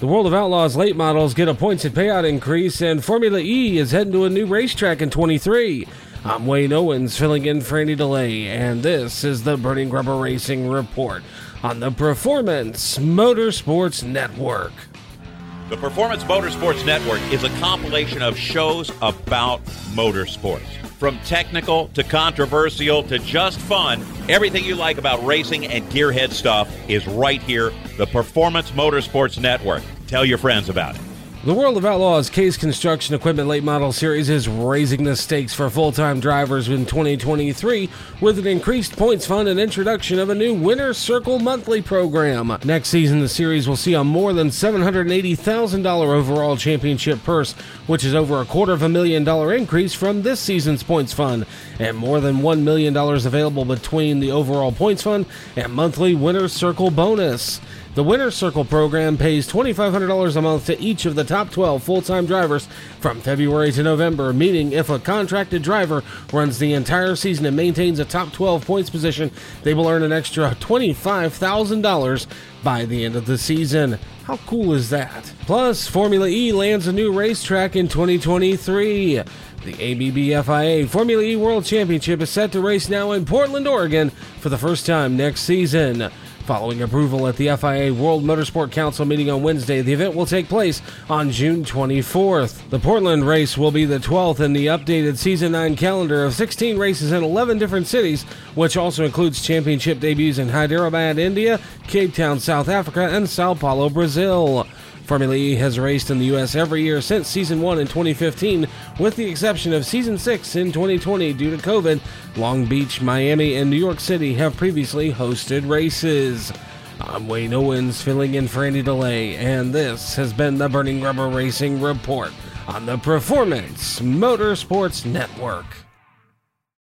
The World of Outlaws late models get a points and payout increase, and Formula E is heading to a new racetrack in 23. I'm Wayne Owens filling in for Andy DeLay, and this is the Burning Rubber Racing Report on the Performance Motorsports Network. The Performance Motorsports Network is a compilation of shows about motorsports. From technical to controversial to just fun, everything you like about racing and gearhead stuff is right here. The Performance Motorsports Network. Tell your friends about it. The World of Outlaws Case Construction Equipment Late Model Series is raising the stakes for full time drivers in 2023 with an increased points fund and introduction of a new Winner's Circle monthly program. Next season, the series will see a more than $780,000 overall championship purse, which is over a quarter of a million dollar increase from this season's points fund, and more than $1 million available between the overall points fund and monthly Winner's Circle bonus. The Winner's Circle program pays $2,500 a month to each of the top 12 full time drivers from February to November, meaning if a contracted driver runs the entire season and maintains a top 12 points position, they will earn an extra $25,000 by the end of the season. How cool is that? Plus, Formula E lands a new racetrack in 2023. The ABB FIA Formula E World Championship is set to race now in Portland, Oregon for the first time next season. Following approval at the FIA World Motorsport Council meeting on Wednesday, the event will take place on June 24th. The Portland race will be the 12th in the updated Season 9 calendar of 16 races in 11 different cities, which also includes championship debuts in Hyderabad, India, Cape Town, South Africa, and Sao Paulo, Brazil. Formula E has raced in the U.S. every year since Season 1 in 2015, with the exception of Season 6 in 2020 due to COVID. Long Beach, Miami, and New York City have previously hosted races. I'm Wayne Owens filling in for Andy DeLay, and this has been the Burning Rubber Racing Report on the Performance Motorsports Network.